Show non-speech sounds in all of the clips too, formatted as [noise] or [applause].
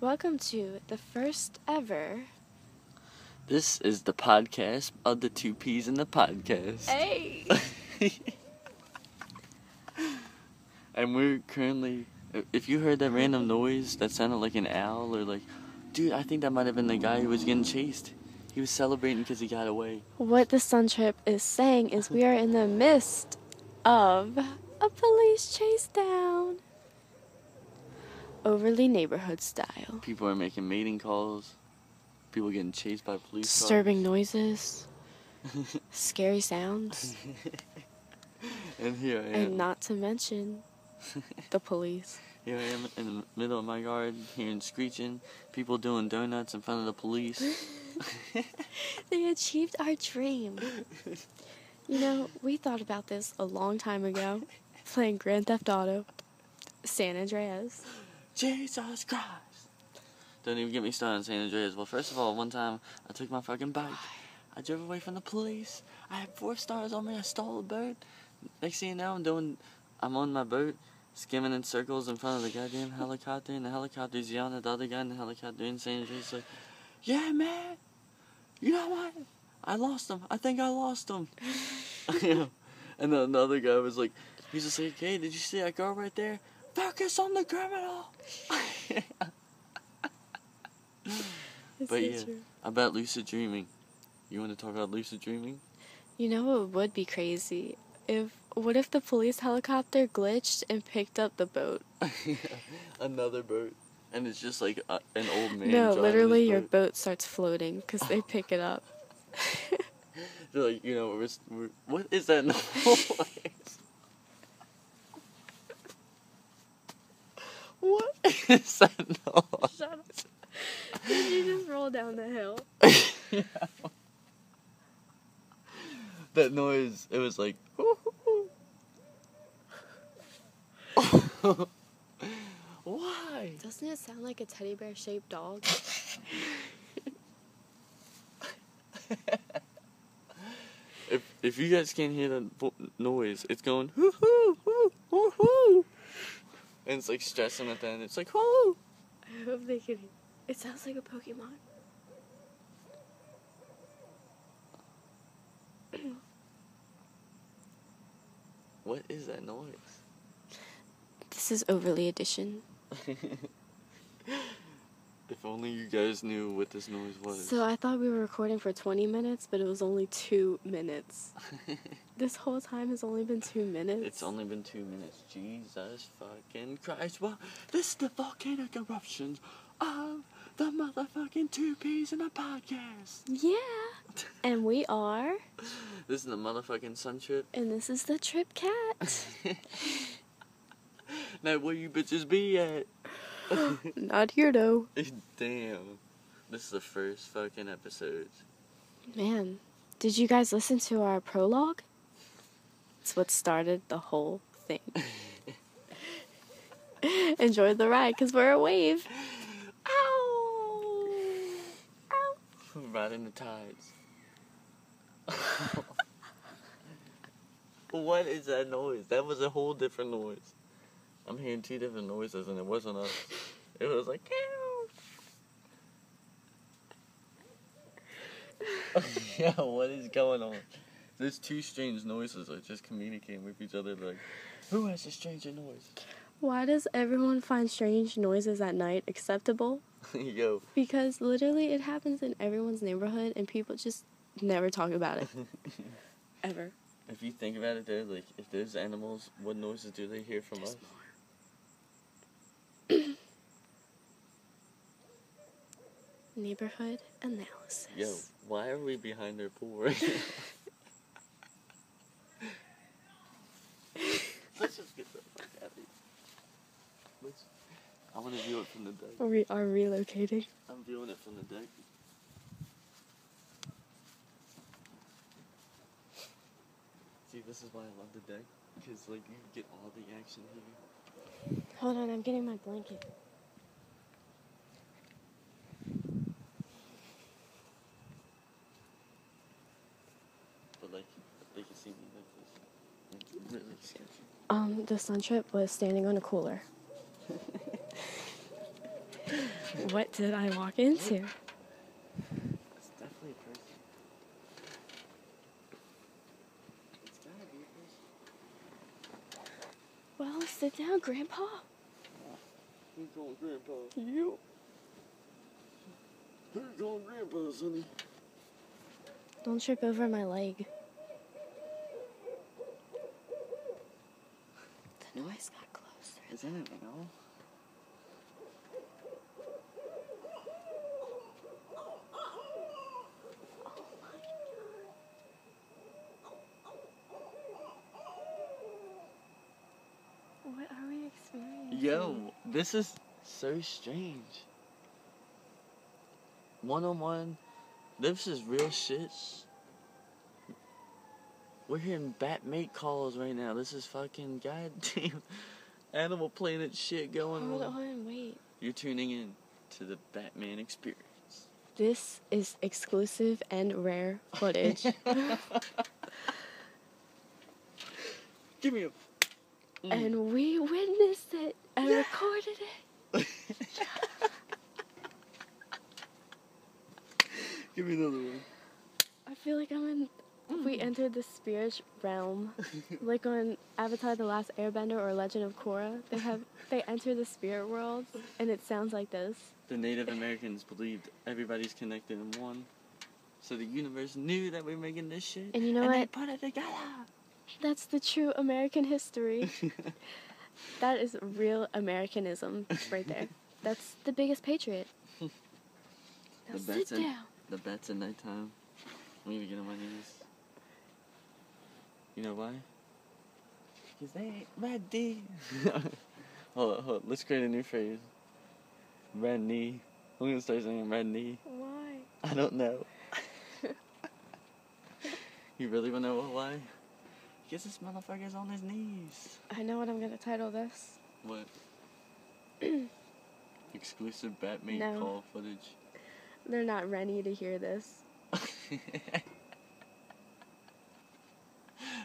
Welcome to the first ever. This is the podcast of the two P's in the podcast. Hey! [laughs] and we're currently. If you heard that random noise that sounded like an owl or like. Dude, I think that might have been the guy who was getting chased. He was celebrating because he got away. what the Sun Trip is saying is we are in the midst of a police chase down. Overly neighborhood style. People are making mating calls. People getting chased by police Disturbing noises, [laughs] scary sounds, [laughs] and here I am. and not to mention [laughs] the police. Here I am in the middle of my yard, hearing screeching, people doing donuts in front of the police. They achieved our dream. You know, we thought about this a long time ago, playing Grand Theft Auto, San Andreas. Jesus Christ! Don't even get me started on San Andreas. Well, first of all, one time I took my fucking bike. I drove away from the police. I had four stars on me. I stole a boat. Next thing you know, I'm doing, I'm on my boat, skimming in circles in front of the goddamn helicopter, and the helicopter's yelling at the other guy in the helicopter in San Andreas like, "Yeah, man, you know what? I lost him. I think I lost him." You [laughs] know? [laughs] and then another guy was like, he's just like, "Hey, did you see that girl right there? Focus on the criminal." [laughs] But so yeah. true. About lucid dreaming. You want to talk about lucid dreaming? You know what would be crazy? If what if the police helicopter glitched and picked up the boat? [laughs] Another boat. And it's just like a, an old man. no, literally his your boat. boat starts floating because they pick it up. [laughs] They're like, you know, we're, we're, what is that noise? What [laughs] is that noise? Shut up. Did you just roll down the hill? [laughs] yeah. that noise, it was like. [laughs] Why? Doesn't it sound like a teddy bear shaped dog? If if you guys can't hear the vo- noise, it's going hoo hoo hoo hoo hoo, and it's like stressing at the end. It's like hoo. I hope they can. It sounds like a Pokemon. What is that noise? This is Overly Edition. [laughs] if only you guys knew what this noise was. So I thought we were recording for 20 minutes, but it was only two minutes. [laughs] This whole time has only been two minutes. it's only been two minutes. Jesus fucking Christ! Well, this is the volcanic eruptions of the motherfucking two peas in a podcast. Yeah. [laughs] And we are. This is the motherfucking sun trip. And this is the Trip Cat. [laughs] now where you bitches be at? [laughs] Not here though. [laughs] Damn. This is the first fucking episode. Man, did you guys listen to our prologue? It's what started the whole thing. [laughs] Enjoy the ride, because we're a wave. Ow! Ow! Riding the tides. what is that noise? That was a whole different noise. I'm hearing two different noises and it wasn't us. It was like, [laughs] yeah, what is going on? There's two strange noises that just communicating with each other like, who has a stranger noise? Why does everyone find strange noises at night acceptable? [laughs] Yo. Because literally it happens in everyone's neighborhood and people just never talk about it. [laughs] Ever. If you think about it, though, like if there's animals, what noises do they hear from There's us? Neighborhood analysis. Yo, why are we behind their pool right now? Let's just get the fuck out of here. Let's, I want to view it from the deck. We are relocating. I'm viewing it from the deck. See, this is why I love the deck. Because, like, you get all the action here. Hold on, I'm getting my blanket. But, like, they can see me like this. It's really sketchy. Um, the sun trip was standing on a cooler. [laughs] What did I walk into? It's definitely a person. It's gotta be a person. Well, sit down, Grandpa. Who's going grandpa? You. Who's going grandpa, sonny? Don't trip over my leg. The noise got closer. Isn't it real? What are we experiencing? Yo, this is so strange. One on one, this is real shit. We're hearing Batmate calls right now. This is fucking goddamn [laughs] Animal Planet shit going Hold on. on, wait. You're tuning in to the Batman experience. This is exclusive and rare footage. [laughs] Give me a. Mm. and we witnessed it and recorded it. [laughs] Give me another one. I feel like I'm in. We entered the spirit realm, [laughs] like on Avatar: The Last Airbender or Legend of Korra. They have they enter the spirit world, and it sounds like this. The Native Americans believed everybody's connected in one. So the universe knew that we're making this shit. And you know they what? put it together. That's the true American history. [laughs] That is real Americanism right there. That's the biggest patriot. Now The sit bets in- the bets at nighttime. I'm gonna get on my knees. You know why? Because they ain't ready. [laughs] hold on, hold on. Let's create a new phrase. Red knee. I'm gonna start saying red knee. Why? I don't know. [laughs] you really wanna know why? Because this motherfucker's on his knees. I know what I'm gonna title this. What? [clears throat] Exclusive Batman No. call footage. They're not ready to hear this. [laughs]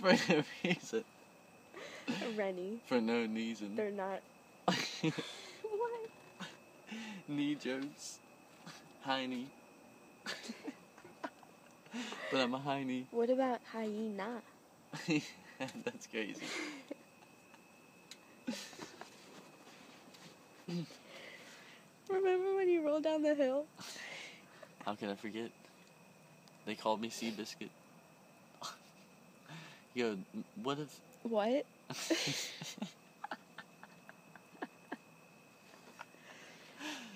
For no reason. Renny. For no reason. They're not. What? [laughs] Knee jokes. Heiny. [laughs] but I'm a heiny. What about hyena? [laughs] That's crazy. Remember when you rolled down the hill? How can I forget? They called me Seabiscuit. [laughs] Yo, what if What? [laughs]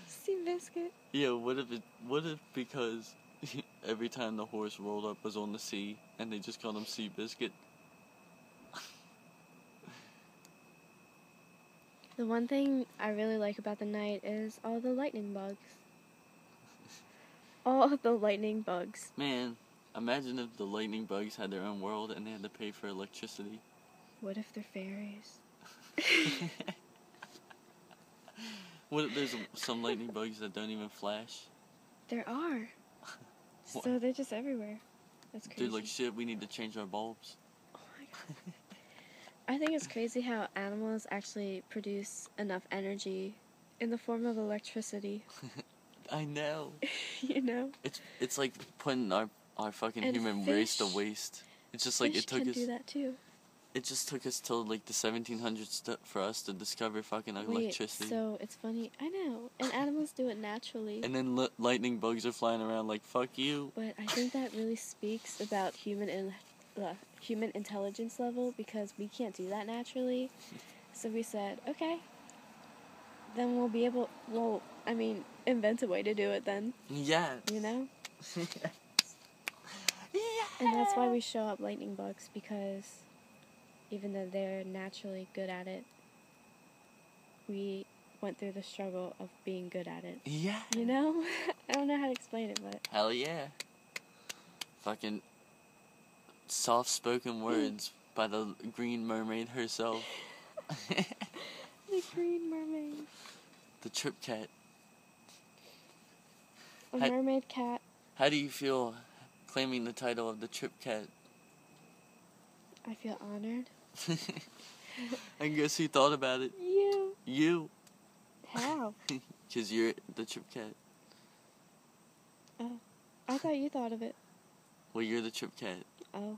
Sea biscuit. Yo, what if it? What if because every time the horse rolled up was on the sea, and they just called him Sea Biscuit? The one thing I really like about the night is all the lightning bugs. [laughs] All the lightning bugs. Man, imagine if the lightning bugs had their own world and they had to pay for electricity. What if they're fairies? [laughs] what if there's some lightning bugs that don't even flash? There are. [laughs] So they're just everywhere. That's crazy. Dude, like shit, we need to change our bulbs. oh my god. I think it's crazy how animals actually produce enough energy in the form of electricity. [laughs] I know. [laughs] you know? It's it's like putting our our fucking And human race to waste. It's just like Fish it took can us. do that too. It just took us till like the 1700s to, for us to discover fucking Wait, electricity. so it's funny. I know, and animals do it naturally. [laughs] And then li- lightning bugs are flying around like fuck you. But I think that really speaks about human in, uh, human intelligence level because we can't do that naturally. So we said, okay, then we'll be able. Well, I mean, invent a way to do it. Then Yeah. you know, [laughs] yeah. and that's why we show up lightning bugs because even though they're naturally good at it, we went through the struggle of being good at it. Yeah. You know, [laughs] I don't know how to explain it, but Hell yeah. Fucking soft spoken mm. words by the green mermaid herself. [laughs] the green mermaid, the trip cat. a Hi- mermaid cat. How do you feel claiming the title of the trip cat? I feel honored. [laughs] and guess who thought about it? You. You. How? [laughs] Because you're the Trip Cat. Oh, I thought you thought of it. Well, you're the Trip Cat. Oh.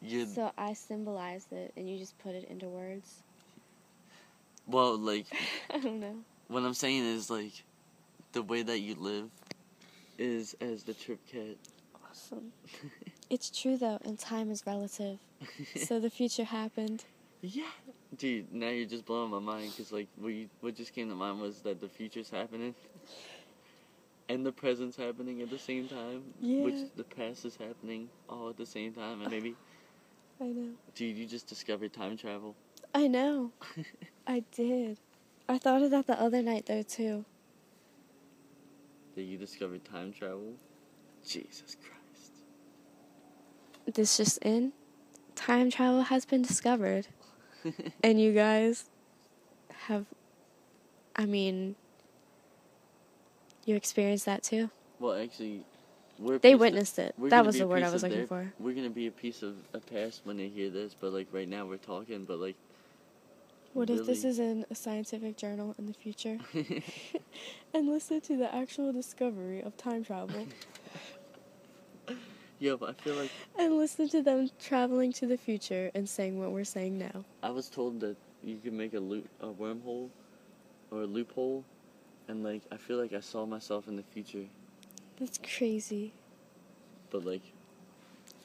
You're So I symbolized it and you just put it into words. well, like [laughs] I don't know. what I'm saying is like the way that you live is as the Trip Cat. Awesome. [laughs] It's true though, and time is relative. So the future happened. [laughs] yeah, dude. Now you're just blowing my mind because like what you, what just came to mind was that the future's happening. And the present's happening at the same time, which the past is happening all at the same time, and ah, maybe, I know. dude, you just discovered time travel. I know. [laughs] I did. I thought of that the other night though too. that you discovered time travel. Jesus Christ. This just in. Time travel has been discovered. [laughs] And you guys have I mean you experienced that too? well, actually, we're They piece of- witnessed it. That was the word I was looking their- for. We're gonna be a piece of a past when they hear this, but like right now we're talking, but like. What if this is in a scientific journal in the future? [laughs] [laughs] and listen to the actual discovery of time travel. [laughs] yeah, but I feel like and listen to them traveling to the future and saying what we're saying now. I was told that you could make a loop, a wormhole, or a loophole, and like I feel like I saw myself in the future, That's crazy. but like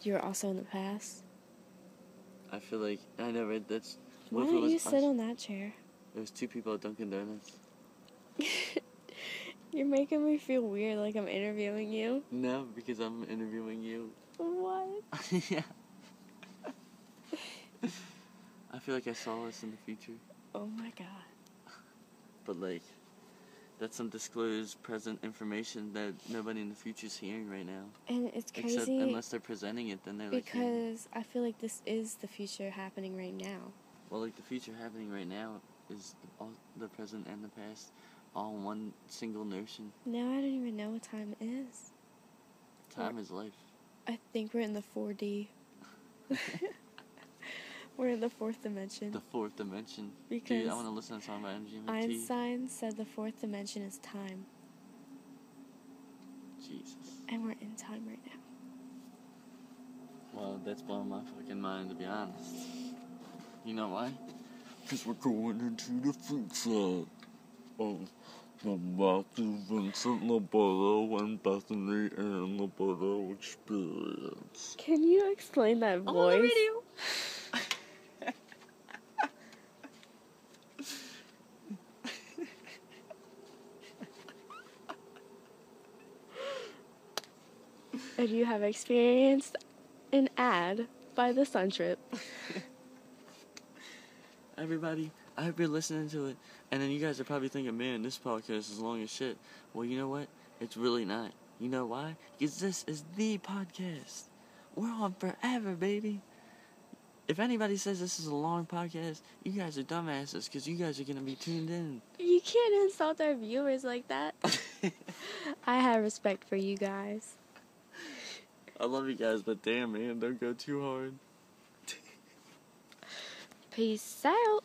You're also in the past. I feel like I never. That's Why what if it don't you sit us? on that chair? It was two people at Dunkin' Donuts. [laughs] You're making me feel weird like I'm interviewing you. No, because I'm interviewing you. What? [laughs] yeah. [laughs] I feel like I saw us in the future, Oh my god. but like, that's undisclosed present information that nobody in the future is hearing right now. And it's Except crazy unless they're presenting it, then they're like, hearing- because I feel like this is the future happening right now. well, like the future happening right now is all the present and the past, all in one single notion. Now I don't even know what time is. Time is life. I think we're in the 4D. [laughs] [laughs] we're in the fourth dimension. The fourth dimension. Dude, Because I want to listen to a song by MGMT. Einstein said the fourth dimension is time, Jesus. and we're in time right now. Well, that's blowing my fucking mind, to be honest. You know why? Because we're going into the future oh, of the Matthew Vincent Loboto and Bethany Ann Loboto experience. Can you explain that voice? You have experienced an ad by the Sun Trip. [laughs] Everybody, I hope you're listening to it. And then you guys are probably thinking, man, this podcast is long as shit. Well, you know what? It's really not. You know why? Because this is the podcast. We're on forever, baby. If anybody says this is a long podcast, you guys are dumbasses because you guys are going to be tuned in. You can't insult our viewers like that. [laughs] I have respect for you guys. I love you guys, but damn, man, don't go too hard. Peace out.